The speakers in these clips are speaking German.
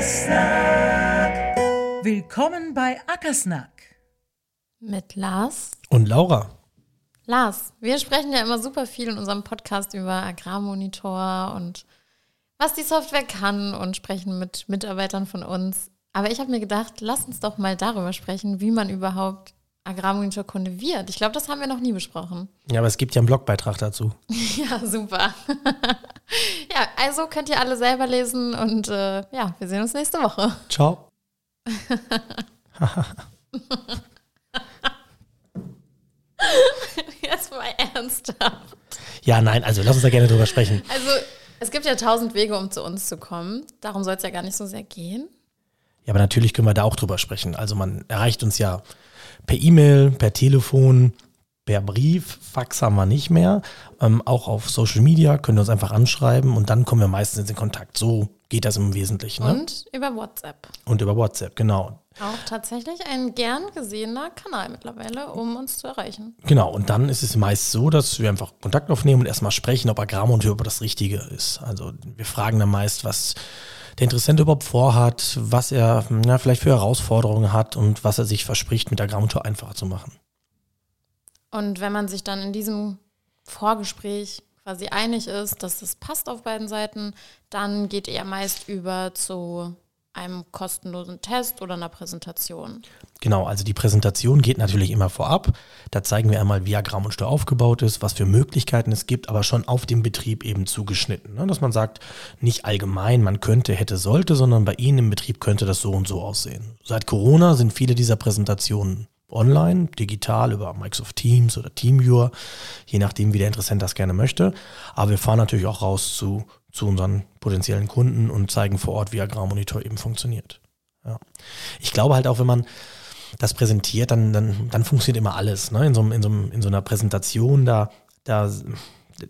Ackersnack. Willkommen bei Ackersnack. Mit Lars. Und Laura. Lars, wir sprechen ja immer super viel in unserem Podcast über Agrarmonitor und was die Software kann und sprechen mit Mitarbeitern von uns. Aber ich habe mir gedacht, lass uns doch mal darüber sprechen, wie man überhaupt Agrarmonitor-Kunde wird. Ich glaube, das haben wir noch nie besprochen. Ja, aber es gibt ja einen Blogbeitrag dazu. ja, super. Ja, also könnt ihr alle selber lesen und äh, ja, wir sehen uns nächste Woche. Ciao. Jetzt mal ernsthaft. Ja, nein, also lass uns da gerne drüber sprechen. Also, es gibt ja tausend Wege, um zu uns zu kommen. Darum soll es ja gar nicht so sehr gehen. Ja, aber natürlich können wir da auch drüber sprechen. Also man erreicht uns ja per E-Mail, per Telefon, per Brief, Fax haben wir nicht mehr. Ähm, auch auf Social Media können wir uns einfach anschreiben und dann kommen wir meistens in Kontakt. So geht das im Wesentlichen. Ne? Und über WhatsApp. Und über WhatsApp, genau. Auch tatsächlich ein gern gesehener Kanal mittlerweile, um uns zu erreichen. Genau, und dann ist es meist so, dass wir einfach Kontakt aufnehmen und erstmal sprechen, ob Agrarmonteur über das Richtige ist. Also wir fragen dann meist, was der Interessent überhaupt vorhat, was er ja, vielleicht für Herausforderungen hat und was er sich verspricht, mit Agrarmonteur einfacher zu machen. Und wenn man sich dann in diesem Vorgespräch quasi einig ist, dass es passt auf beiden Seiten, dann geht er meist über zu einem kostenlosen Test oder einer Präsentation. Genau, also die Präsentation geht natürlich immer vorab. Da zeigen wir einmal, wie Agramm und Steuer aufgebaut ist, was für Möglichkeiten es gibt, aber schon auf den Betrieb eben zugeschnitten. Ne? Dass man sagt, nicht allgemein, man könnte, hätte, sollte, sondern bei Ihnen im Betrieb könnte das so und so aussehen. Seit Corona sind viele dieser Präsentationen online, digital über Microsoft Teams oder TeamViewer, je nachdem, wie der Interessent das gerne möchte. Aber wir fahren natürlich auch raus zu zu unseren potenziellen Kunden und zeigen vor Ort, wie Agrarmonitor eben funktioniert. Ja. Ich glaube halt auch, wenn man das präsentiert, dann, dann, dann funktioniert immer alles. Ne? In, so, in, so, in so einer Präsentation, da, da,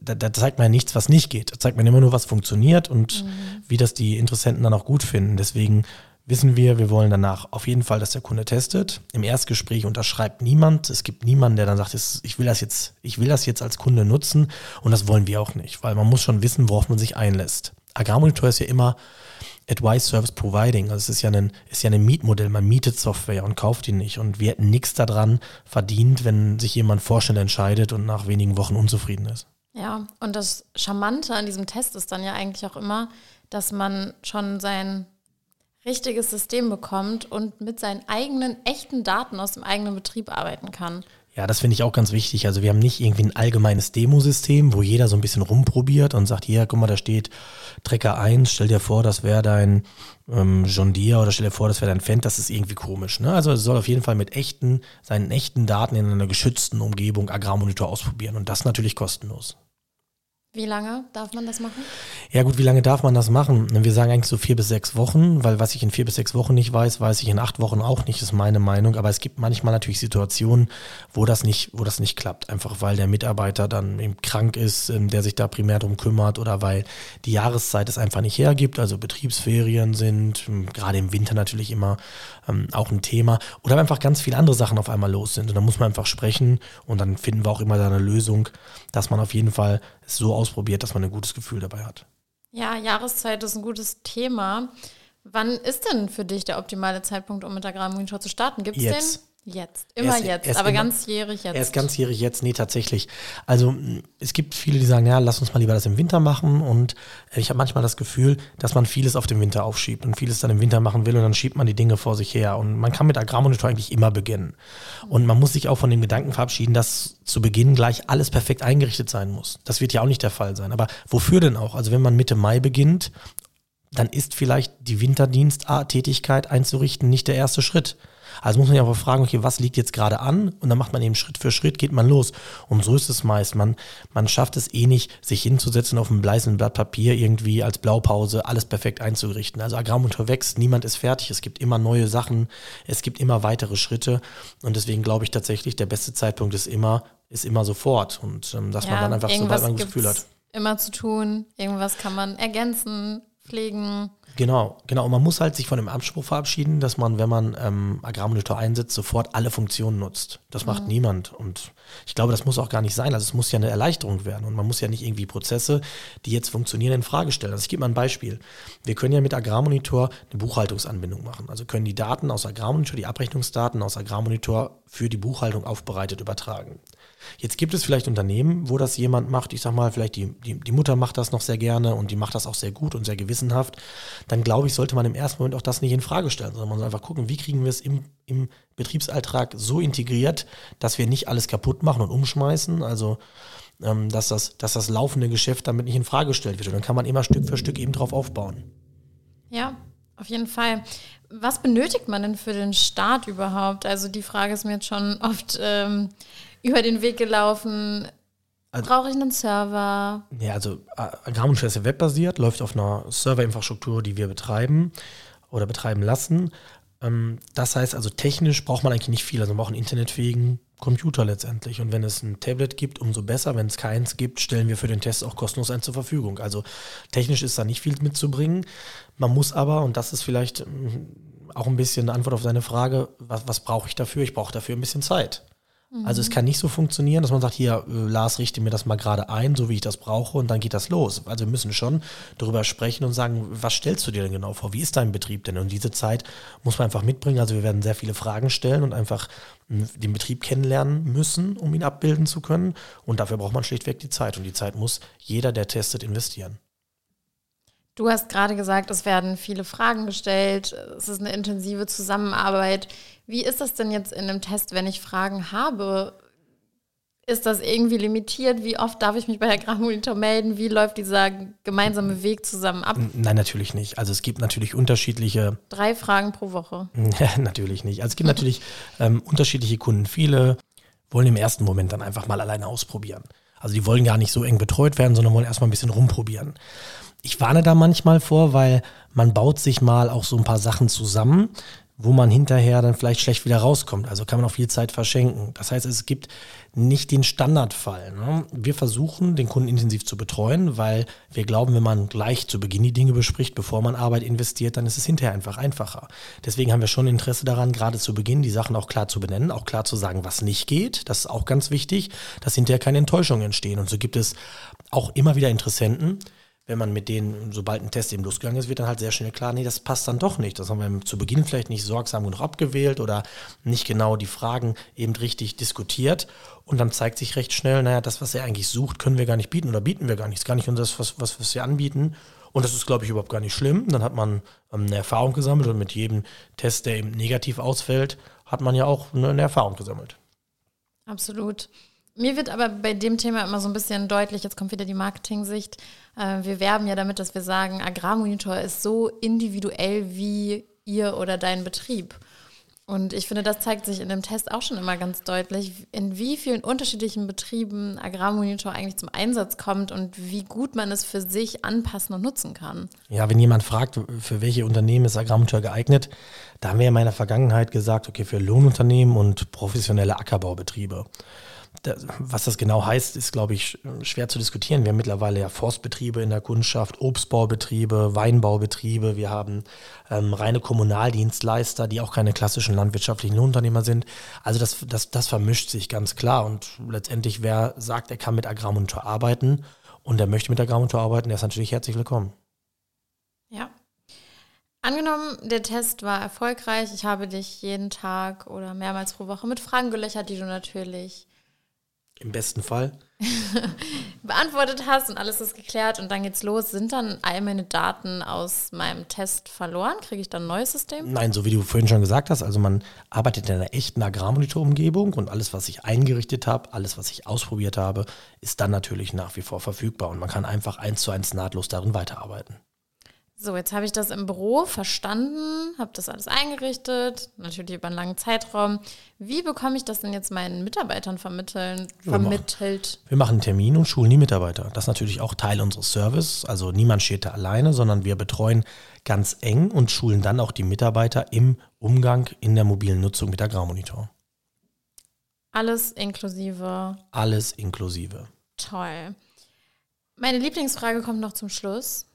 da, da zeigt man ja nichts, was nicht geht. Da zeigt man immer nur, was funktioniert und mhm. wie das die Interessenten dann auch gut finden. Deswegen wissen wir, wir wollen danach auf jeden Fall, dass der Kunde testet. Im Erstgespräch unterschreibt niemand. Es gibt niemanden, der dann sagt, ich will das jetzt, ich will das jetzt als Kunde nutzen und das wollen wir auch nicht, weil man muss schon wissen, worauf man sich einlässt. Agrarmonitor ist ja immer Advice Service Providing. Also es ist ja ein, ist ja ein Mietmodell. Man mietet Software und kauft die nicht. Und wir hätten nichts daran verdient, wenn sich jemand vorschnell entscheidet und nach wenigen Wochen unzufrieden ist. Ja, und das Charmante an diesem Test ist dann ja eigentlich auch immer, dass man schon sein richtiges System bekommt und mit seinen eigenen echten Daten aus dem eigenen Betrieb arbeiten kann. Ja, das finde ich auch ganz wichtig. Also wir haben nicht irgendwie ein allgemeines Demosystem, wo jeder so ein bisschen rumprobiert und sagt, hier, guck mal, da steht Trecker 1, stell dir vor, das wäre dein ähm, John Deere oder stell dir vor, das wäre dein Fendt, das ist irgendwie komisch. Ne? Also es soll auf jeden Fall mit echten, seinen echten Daten in einer geschützten Umgebung Agrarmonitor ausprobieren und das natürlich kostenlos. Wie lange darf man das machen? Ja gut, wie lange darf man das machen? Wir sagen eigentlich so vier bis sechs Wochen, weil was ich in vier bis sechs Wochen nicht weiß, weiß ich in acht Wochen auch nicht, ist meine Meinung. Aber es gibt manchmal natürlich Situationen, wo das nicht, wo das nicht klappt. Einfach weil der Mitarbeiter dann eben krank ist, ähm, der sich da primär drum kümmert oder weil die Jahreszeit es einfach nicht hergibt. Also Betriebsferien sind, ähm, gerade im Winter natürlich immer ähm, auch ein Thema. Oder einfach ganz viele andere Sachen auf einmal los sind. Und da muss man einfach sprechen und dann finden wir auch immer da eine Lösung, dass man auf jeden Fall so ausprobiert, dass man ein gutes Gefühl dabei hat. Ja, Jahreszeit ist ein gutes Thema. Wann ist denn für dich der optimale Zeitpunkt, um mit der Agrarmonitor zu starten? Gibt es den? Jetzt, immer erst, jetzt, aber immer, ganzjährig jetzt. Erst ganzjährig jetzt, nee, tatsächlich. Also es gibt viele, die sagen, ja, lass uns mal lieber das im Winter machen und ich habe manchmal das Gefühl, dass man vieles auf den Winter aufschiebt und vieles dann im Winter machen will und dann schiebt man die Dinge vor sich her und man kann mit Agrarmonitor eigentlich immer beginnen. Und man muss sich auch von dem Gedanken verabschieden, dass zu Beginn gleich alles perfekt eingerichtet sein muss. Das wird ja auch nicht der Fall sein. Aber wofür denn auch? Also wenn man Mitte Mai beginnt, dann ist vielleicht die Winterdiensttätigkeit einzurichten nicht der erste Schritt. Also muss man ja auch fragen, okay, was liegt jetzt gerade an? Und dann macht man eben Schritt für Schritt, geht man los. Und so ist es meist. Man, man schafft es eh nicht, sich hinzusetzen auf einem bleißen Blatt Papier irgendwie als Blaupause alles perfekt einzurichten. Also Agrarmotor wächst, niemand ist fertig. Es gibt immer neue Sachen, es gibt immer weitere Schritte. Und deswegen glaube ich tatsächlich, der beste Zeitpunkt ist immer, ist immer sofort. Und ähm, dass ja, man dann einfach, sobald man das Gefühl hat. Immer zu tun, irgendwas kann man ergänzen, pflegen. Genau, genau. Und man muss halt sich von dem Anspruch verabschieden, dass man, wenn man ähm, Agrarmonitor einsetzt, sofort alle Funktionen nutzt. Das macht Mhm. niemand. Und ich glaube, das muss auch gar nicht sein. Also es muss ja eine Erleichterung werden. Und man muss ja nicht irgendwie Prozesse, die jetzt funktionieren, in Frage stellen. Also ich gebe mal ein Beispiel. Wir können ja mit Agrarmonitor eine Buchhaltungsanbindung machen. Also können die Daten aus Agrarmonitor, die Abrechnungsdaten aus Agrarmonitor für die Buchhaltung aufbereitet übertragen. Jetzt gibt es vielleicht Unternehmen, wo das jemand macht, ich sag mal, vielleicht die, die, die Mutter macht das noch sehr gerne und die macht das auch sehr gut und sehr gewissenhaft. Dann glaube ich, sollte man im ersten Moment auch das nicht in Frage stellen, sondern man soll einfach gucken, wie kriegen wir es im, im Betriebsalltag so integriert, dass wir nicht alles kaputt machen und umschmeißen. Also ähm, dass, das, dass das laufende Geschäft damit nicht in Frage gestellt wird. Und dann kann man immer Stück für Stück eben drauf aufbauen. Ja, auf jeden Fall. Was benötigt man denn für den Start überhaupt? Also die Frage ist mir jetzt schon oft ähm, über den Weg gelaufen. Also- Brauche ich einen Server? Ja, also Agrarmonitor ist ja webbasiert, läuft auf einer Serverinfrastruktur, die wir betreiben oder betreiben lassen. Ähm, das heißt also, technisch braucht man eigentlich nicht viel. Also man braucht einen internetfähigen Computer letztendlich. Und wenn es ein Tablet gibt, umso besser. Wenn es keins gibt, stellen wir für den Test auch kostenlos einen zur Verfügung. Also technisch ist da nicht viel mitzubringen. Man muss aber, und das ist vielleicht ähm, auch ein bisschen eine Antwort auf seine Frage, was, was brauche ich dafür? Ich brauche dafür ein bisschen Zeit. Also es kann nicht so funktionieren, dass man sagt, hier, äh, Lars, richte mir das mal gerade ein, so wie ich das brauche, und dann geht das los. Also wir müssen schon darüber sprechen und sagen, was stellst du dir denn genau vor? Wie ist dein Betrieb denn? Und diese Zeit muss man einfach mitbringen. Also wir werden sehr viele Fragen stellen und einfach mh, den Betrieb kennenlernen müssen, um ihn abbilden zu können. Und dafür braucht man schlichtweg die Zeit. Und die Zeit muss jeder, der testet, investieren. Du hast gerade gesagt, es werden viele Fragen gestellt. Es ist eine intensive Zusammenarbeit. Wie ist das denn jetzt in einem Test, wenn ich Fragen habe? Ist das irgendwie limitiert? Wie oft darf ich mich bei der Agrarmonitor melden? Wie läuft dieser gemeinsame Weg zusammen ab? Nein, natürlich nicht. Also es gibt natürlich unterschiedliche Drei Fragen pro Woche. Natürlich nicht. Also es gibt natürlich ähm, unterschiedliche Kunden. Viele wollen im ersten Moment dann einfach mal alleine ausprobieren. Also die wollen gar nicht so eng betreut werden, sondern wollen erstmal ein bisschen rumprobieren. Ich warne da manchmal vor, weil man baut sich mal auch so ein paar Sachen zusammen, wo man hinterher dann vielleicht schlecht wieder rauskommt. Also kann man auch viel Zeit verschenken. Das heißt, es gibt nicht den Standardfall. Ne? Wir versuchen, den Kunden intensiv zu betreuen, weil wir glauben, wenn man gleich zu Beginn die Dinge bespricht, bevor man Arbeit investiert, dann ist es hinterher einfach einfacher. Deswegen haben wir schon Interesse daran, gerade zu Beginn die Sachen auch klar zu benennen, auch klar zu sagen, was nicht geht. Das ist auch ganz wichtig, dass hinterher keine Enttäuschungen entstehen. Und so gibt es auch immer wieder Interessenten, wenn man mit denen, sobald ein Test eben losgegangen ist, wird dann halt sehr schnell klar, nee, das passt dann doch nicht. Das haben wir zu Beginn vielleicht nicht sorgsam genug abgewählt oder nicht genau die Fragen eben richtig diskutiert. Und dann zeigt sich recht schnell, naja, das, was er eigentlich sucht, können wir gar nicht bieten oder bieten wir gar nicht. Das ist gar nicht das, was, was, was wir anbieten. Und das ist, glaube ich, überhaupt gar nicht schlimm. Dann hat man ähm, eine Erfahrung gesammelt und mit jedem Test, der eben negativ ausfällt, hat man ja auch eine Erfahrung gesammelt. Absolut. Mir wird aber bei dem Thema immer so ein bisschen deutlich, jetzt kommt wieder die Marketing-Sicht. Äh, wir werben ja damit, dass wir sagen, Agrarmonitor ist so individuell wie ihr oder dein Betrieb. Und ich finde, das zeigt sich in dem Test auch schon immer ganz deutlich, in wie vielen unterschiedlichen Betrieben Agrarmonitor eigentlich zum Einsatz kommt und wie gut man es für sich anpassen und nutzen kann. Ja, wenn jemand fragt, für welche Unternehmen ist Agrarmonitor geeignet, da haben wir ja in meiner Vergangenheit gesagt, okay, für Lohnunternehmen und professionelle Ackerbaubetriebe. Was das genau heißt, ist, glaube ich, schwer zu diskutieren. Wir haben mittlerweile ja Forstbetriebe in der Kundschaft, Obstbaubetriebe, Weinbaubetriebe. Wir haben ähm, reine Kommunaldienstleister, die auch keine klassischen landwirtschaftlichen Lohnunternehmer sind. Also das, das, das vermischt sich ganz klar. Und letztendlich, wer sagt, er kann mit Agrarmonitor arbeiten und er möchte mit Agrarmonitor arbeiten, der ist natürlich herzlich willkommen. Ja. Angenommen, der Test war erfolgreich. Ich habe dich jeden Tag oder mehrmals pro Woche mit Fragen gelöchert, die du natürlich im besten Fall. beantwortet hast und alles ist geklärt und dann geht's los. Sind dann all meine Daten aus meinem Test verloren? Kriege ich dann ein neues System? Nein, so wie du vorhin schon gesagt hast, also man arbeitet in einer echten Agrarmonitor-Umgebung und alles, was ich eingerichtet habe, alles, was ich ausprobiert habe, ist dann natürlich nach wie vor verfügbar und man kann einfach eins zu eins nahtlos darin weiterarbeiten. So, jetzt habe ich das im Büro verstanden, habe das alles eingerichtet, natürlich über einen langen Zeitraum. Wie bekomme ich das denn jetzt meinen Mitarbeitern vermitteln, vermittelt? Wir machen einen Termin und schulen die Mitarbeiter. Das ist natürlich auch Teil unseres Service. Also niemand steht da alleine, sondern wir betreuen ganz eng und schulen dann auch die Mitarbeiter im Umgang in der mobilen Nutzung mit Agrarmonitor. Alles inklusive. Alles inklusive. Toll. Meine Lieblingsfrage kommt noch zum Schluss.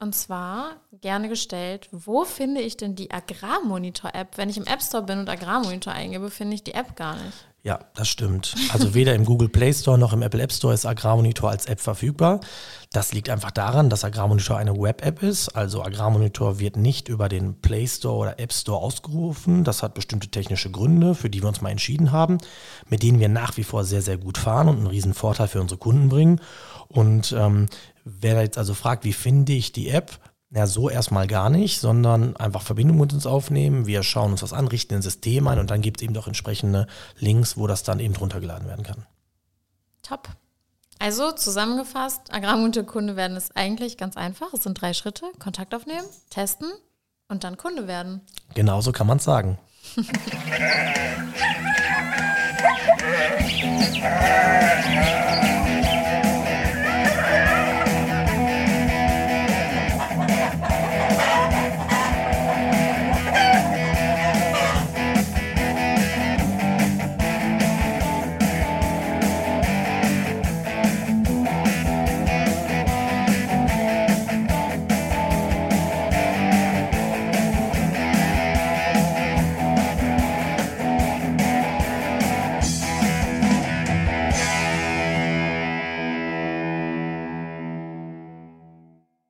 Und zwar gerne gestellt, wo finde ich denn die Agrarmonitor-App? Wenn ich im App Store bin und Agrarmonitor eingebe, finde ich die App gar nicht. Ja, das stimmt. Also weder im Google Play Store noch im Apple App Store ist Agrarmonitor als App verfügbar. Das liegt einfach daran, dass Agrarmonitor eine Web-App ist. Also Agrarmonitor wird nicht über den Play Store oder App Store ausgerufen. Das hat bestimmte technische Gründe, für die wir uns mal entschieden haben, mit denen wir nach wie vor sehr, sehr gut fahren und einen riesen Vorteil für unsere Kunden bringen. Und ähm, wer jetzt also fragt, wie finde ich die App, ja, so erstmal gar nicht, sondern einfach Verbindung mit uns aufnehmen. Wir schauen uns das an, richten ein System ein und dann gibt es eben doch entsprechende Links, wo das dann eben runtergeladen werden kann. Top. Also zusammengefasst, Agrarmonitor-Kunde werden ist eigentlich ganz einfach. Es sind drei Schritte. Kontakt aufnehmen, testen und dann Kunde werden. Genauso kann man es sagen.